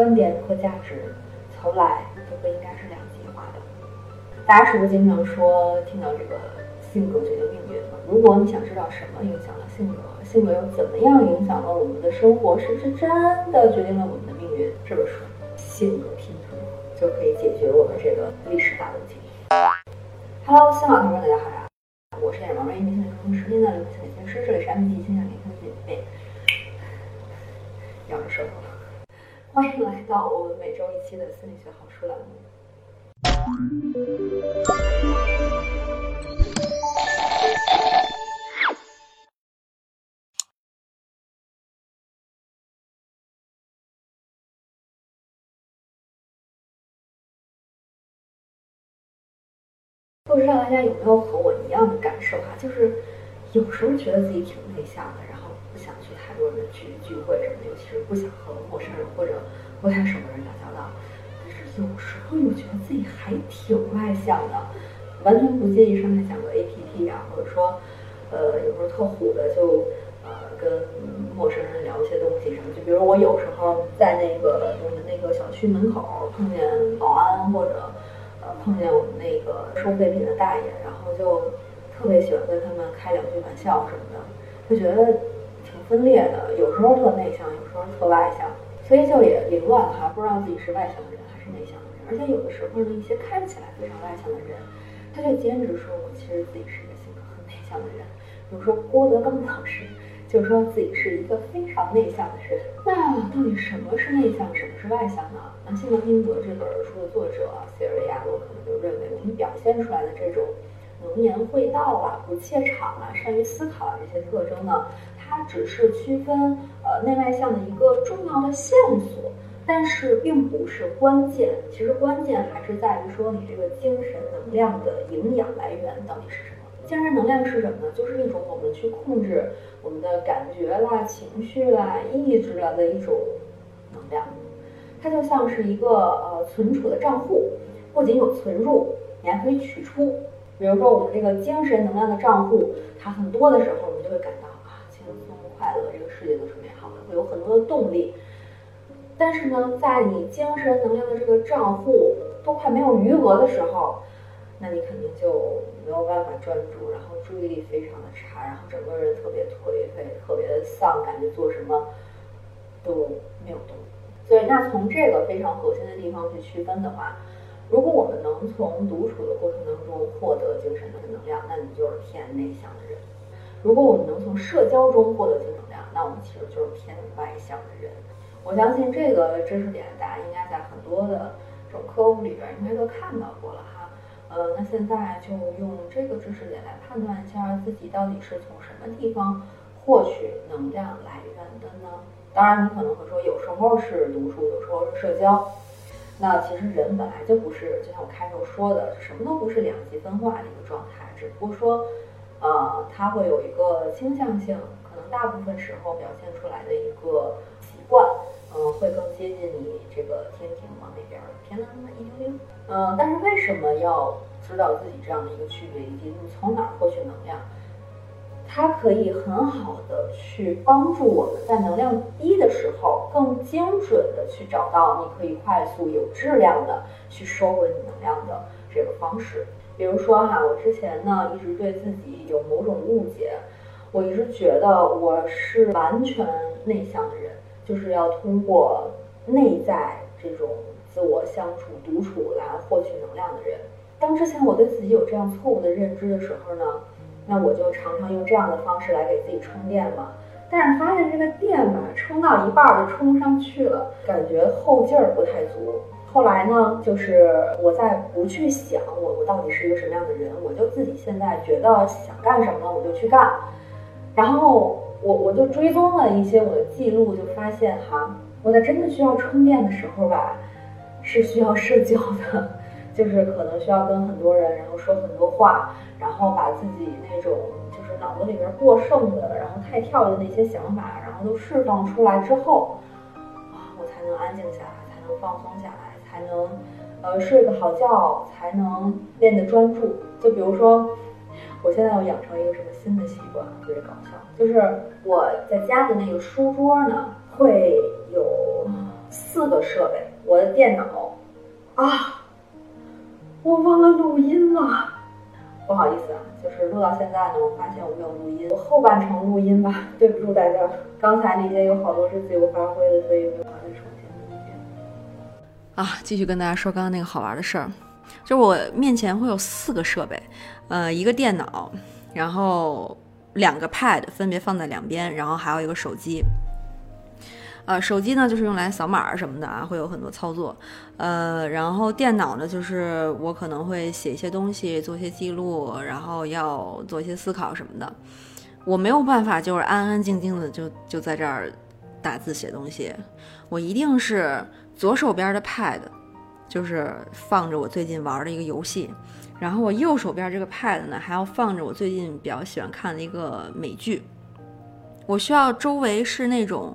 观点和价值从来都不应该是两极化的。大家是不是经常说听到这个性格决定命运？如果你想知道什么影响了性格，性格又怎么样影响了我们的生活，是不是真的决定了我们的命运？这本书《性格拼图》就可以解决我们这个历史大问题。Hello，新老同学们，大家好呀！我是演毛毛一名心理咨询师，现在的心理咨询师，这里是 M T 倾向年轻姐妹，咬着舌头了。欢迎来到我们每周一期的心理学好书栏目。不知道大家有没有和我一样的感受哈？就是有时候觉得自己挺内向的，然后多人去聚会什么的，尤其是不想和陌生人或者不太熟的人打交道。但是有时候又觉得自己还挺外向的，完全不介意上面讲个 APP 啊，或者说，呃，有时候特虎的就呃跟陌生人聊一些东西什么。就比如我有时候在那个我们那个小区门口碰见保安或者。呃，碰见我们那个收废品的大爷，然后就特别喜欢跟他们开两句玩笑什么的，就觉得分裂的，有时候特内向，有时候特外向，所以就也凌乱哈，不知道自己是外向的人还是内向的人。而且有的时候呢，一些看起来非常外向的人，他就坚持说我其实自己是一个性格很内向的人。比如说郭德纲老师。就说自己是一个非常内向的人，那到底什么是内向，什么是外向呢？那《性格拼图》这本书的作者塞尔维亚洛可能就认为，我们表现出来的这种能言会道啊、不怯场啊、善于思考这些特征呢，它只是区分呃内外向的一个重要的线索，但是并不是关键。其实关键还是在于说你这个精神能量的营养来源到底是什么。精神能量是什么呢？就是一种我们去控制我们的感觉啦、情绪啦、意志啦的一种能量。它就像是一个呃存储的账户，不仅有存入，你还可以取出。比如说我们这个精神能量的账户，它很多的时候，我们就会感到快乐，这个世界都是美好的，会有很多的动力。但是呢，在你精神能量的这个账户都快没有余额的时候，那你肯定就没有办法专注，然后注意力非常的差，然后整个人特别颓废，特别的丧，感觉做什么都没有动力。所以，那从这个非常核心的地方去区分的话，如果我们能从独处的过程当中获得精神的能量，那你就是偏内向的人；如果我们能从社交中获得正能量，那我们其实就是偏外向的人。我相信这个知识点，大家应该在很多的这种科普里边应该都看到过了哈。呃，那现在就用这个知识点来判断一下自己到底是从什么地方获取能量来源的呢？当然，你可能会说，有时候是读书，有时候是社交。那其实人本来就不是，就像我开头说的，什么都不是两极分化的一个状态，只不过说，呃，它会有一个倾向性，可能大部分时候表现出来的一个习惯。嗯，会更接近你这个天平往那边偏了那么一丢丢。嗯，但是为什么要知道自己这样的一个区别，以及你从哪儿获取能量？它可以很好的去帮助我们在能量低的时候，更精准的去找到你可以快速有质量的去收回你能量的这个方式。比如说哈，我之前呢一直对自己有某种误解，我一直觉得我是完全内向的人。就是要通过内在这种自我相处、独处来获取能量的人。当之前我对自己有这样错误的认知的时候呢，那我就常常用这样的方式来给自己充电嘛。但是发现这个电吧，充到一半就充不上去了，感觉后劲儿不太足。后来呢，就是我在不去想我我到底是一个什么样的人，我就自己现在觉得想干什么我就去干，然后。我我就追踪了一些我的记录，就发现哈，我在真的需要充电的时候吧，是需要社交的，就是可能需要跟很多人，然后说很多话，然后把自己那种就是脑子里边过剩的，然后太跳的那些想法，然后都释放出来之后，啊，我才能安静下来，才能放松下来，才能呃睡个好觉，才能变得专注。就比如说。我现在要养成一个什么新的习惯，特别搞笑，就是我在家的那个书桌呢，会有四个设备，我的电脑啊，我忘了录音了，不好意思啊，就是录到现在呢，我发现我没有录音，我后半程录音吧，对不住大家，刚才那些有好多是自由发挥的，所以没有办法再重新录一遍。啊，继续跟大家说刚刚那个好玩的事儿，就是我面前会有四个设备，呃，一个电脑，然后两个 pad 分别放在两边，然后还有一个手机。呃，手机呢就是用来扫码什么的啊，会有很多操作。呃，然后电脑呢，就是我可能会写一些东西，做一些记录，然后要做一些思考什么的。我没有办法，就是安安静静的就就在这儿打字写东西。我一定是左手边的 pad，就是放着我最近玩的一个游戏，然后我右手边这个 pad 呢，还要放着我最近比较喜欢看的一个美剧。我需要周围是那种。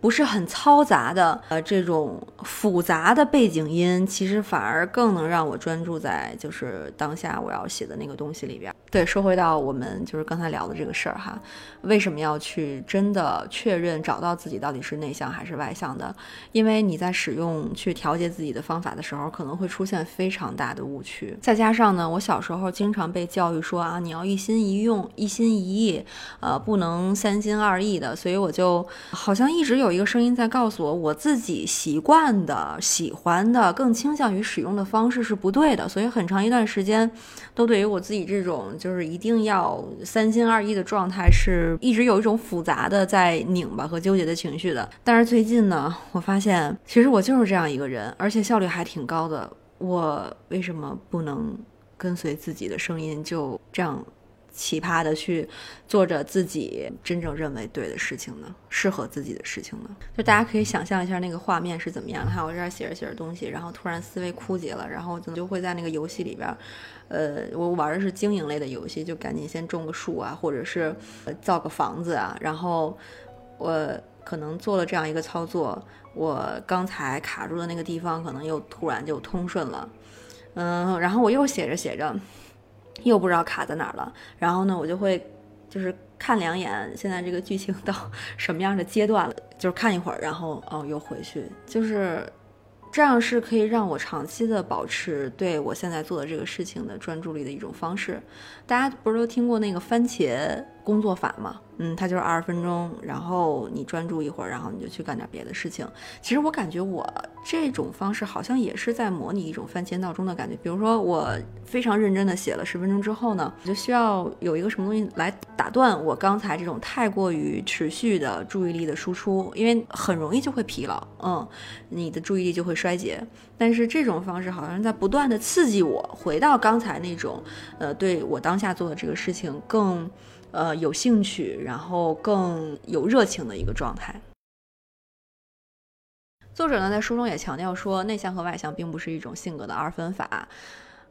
不是很嘈杂的，呃，这种复杂的背景音，其实反而更能让我专注在就是当下我要写的那个东西里边。对，说回到我们就是刚才聊的这个事儿哈，为什么要去真的确认找到自己到底是内向还是外向的？因为你在使用去调节自己的方法的时候，可能会出现非常大的误区。再加上呢，我小时候经常被教育说啊，你要一心一用、一心一意，呃，不能三心二意的，所以我就好像一直有。一个声音在告诉我，我自己习惯的、喜欢的、更倾向于使用的方式是不对的，所以很长一段时间，都对于我自己这种就是一定要三心二意的状态，是一直有一种复杂的在拧巴和纠结的情绪的。但是最近呢，我发现其实我就是这样一个人，而且效率还挺高的。我为什么不能跟随自己的声音，就这样？奇葩的去做着自己真正认为对的事情呢，适合自己的事情呢，就大家可以想象一下那个画面是怎么样的。我这儿写着写着东西，然后突然思维枯竭了，然后就会在那个游戏里边，呃，我玩的是经营类的游戏，就赶紧先种个树啊，或者是造个房子啊。然后我可能做了这样一个操作，我刚才卡住的那个地方可能又突然就通顺了，嗯，然后我又写着写着。又不知道卡在哪儿了，然后呢，我就会就是看两眼，现在这个剧情到什么样的阶段了，就是看一会儿，然后哦又回去，就是这样是可以让我长期的保持对我现在做的这个事情的专注力的一种方式。大家不是都听过那个番茄工作法吗？嗯，它就是二十分钟，然后你专注一会儿，然后你就去干点别的事情。其实我感觉我这种方式好像也是在模拟一种番茄闹钟的感觉。比如说我非常认真的写了十分钟之后呢，我就需要有一个什么东西来打断我刚才这种太过于持续的注意力的输出，因为很容易就会疲劳，嗯，你的注意力就会衰竭。但是这种方式好像在不断的刺激我回到刚才那种，呃，对我当下做的这个事情更。呃，有兴趣，然后更有热情的一个状态。作者呢，在书中也强调说，内向和外向并不是一种性格的二分法。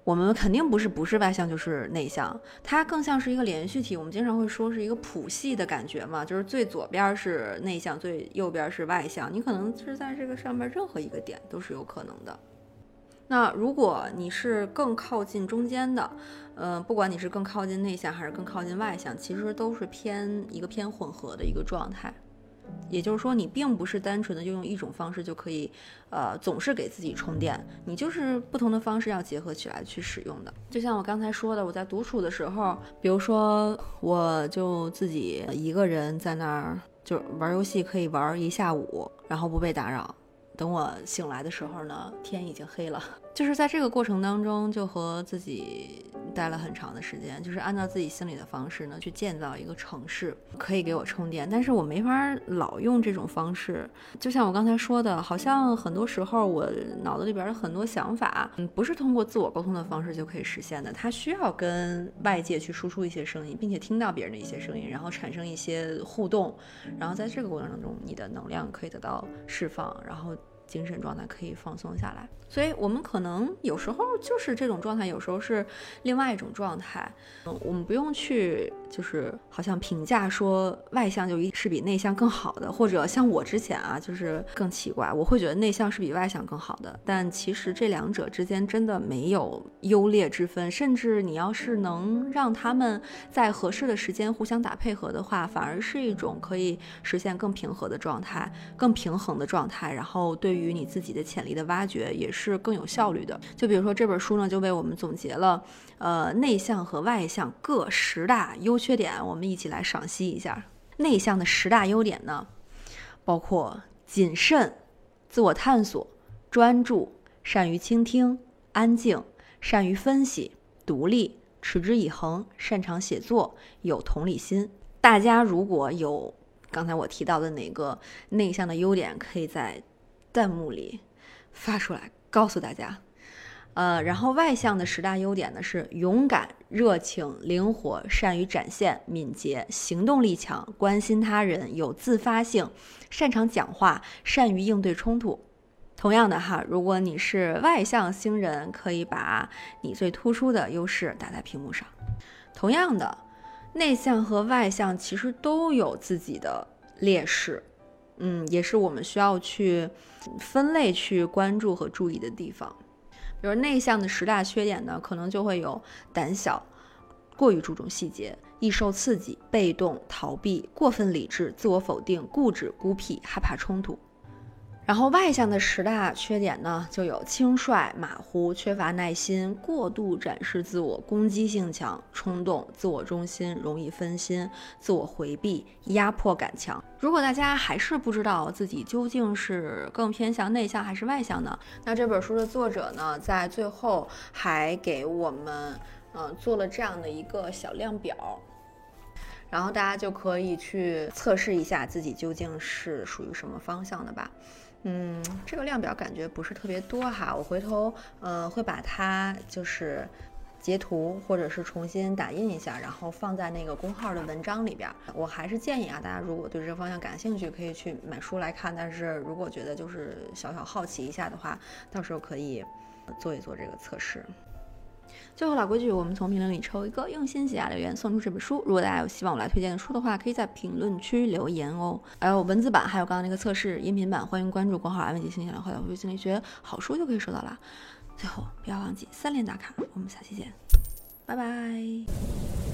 我们肯定不是不是外向就是内向，它更像是一个连续体。我们经常会说是一个谱系的感觉嘛，就是最左边是内向，最右边是外向。你可能是在这个上面任何一个点都是有可能的。那如果你是更靠近中间的，呃，不管你是更靠近内向还是更靠近外向，其实都是偏一个偏混合的一个状态。也就是说，你并不是单纯的就用一种方式就可以，呃，总是给自己充电，你就是不同的方式要结合起来去使用的。就像我刚才说的，我在独处的时候，比如说我就自己一个人在那儿就玩游戏，可以玩一下午，然后不被打扰。等我醒来的时候呢，天已经黑了。就是在这个过程当中，就和自己待了很长的时间，就是按照自己心里的方式呢，去建造一个城市，可以给我充电。但是我没法老用这种方式。就像我刚才说的，好像很多时候我脑子里边的很多想法，嗯，不是通过自我沟通的方式就可以实现的。它需要跟外界去输出一些声音，并且听到别人的一些声音，然后产生一些互动，然后在这个过程当中，你的能量可以得到释放，然后。精神状态可以放松下来，所以我们可能有时候就是这种状态，有时候是另外一种状态。嗯，我们不用去就是好像评价说外向就一是比内向更好的，或者像我之前啊，就是更奇怪，我会觉得内向是比外向更好的。但其实这两者之间真的没有优劣之分，甚至你要是能让他们在合适的时间互相打配合的话，反而是一种可以实现更平和的状态、更平衡的状态。然后对于你自己的潜力的挖掘也是更有效率的。就比如说这本书呢，就为我们总结了，呃，内向和外向各十大优。缺点，我们一起来赏析一下。内向的十大优点呢，包括谨慎、自我探索、专注、善于倾听、安静、善于分析、独立、持之以恒、擅长写作、有同理心。大家如果有刚才我提到的哪个内向的优点，可以在弹幕里发出来，告诉大家。呃，然后外向的十大优点呢是勇敢、热情、灵活、善于展现、敏捷、行动力强、关心他人、有自发性、擅长讲话、善于应对冲突。同样的哈，如果你是外向星人，可以把你最突出的优势打在屏幕上。同样的，内向和外向其实都有自己的劣势，嗯，也是我们需要去分类去关注和注意的地方。比如内向的十大缺点呢，可能就会有胆小、过于注重细节、易受刺激、被动、逃避、过分理智、自我否定、固执、孤僻、害怕冲突。然后外向的十大缺点呢，就有轻率、马虎、缺乏耐心、过度展示自我、攻击性强、冲动、自我中心、容易分心、自我回避、压迫感强。如果大家还是不知道自己究竟是更偏向内向还是外向呢？那这本书的作者呢，在最后还给我们，嗯，做了这样的一个小量表，然后大家就可以去测试一下自己究竟是属于什么方向的吧。嗯，这个量表感觉不是特别多哈，我回头呃会把它就是截图或者是重新打印一下，然后放在那个公号的文章里边。我还是建议啊，大家如果对这个方向感兴趣，可以去买书来看。但是如果觉得就是小小好奇一下的话，到时候可以做一做这个测试。最后老规矩，我们从评论里抽一个用心写下留言，送出这本书。如果大家有希望我来推荐的书的话，可以在评论区留言哦。还有文字版，还有刚刚那个测试音频版，欢迎关注公号“安慰姐心理学”或者“回心理学”，好书就可以收到啦。最后不要忘记三连打卡，我们下期见，拜拜。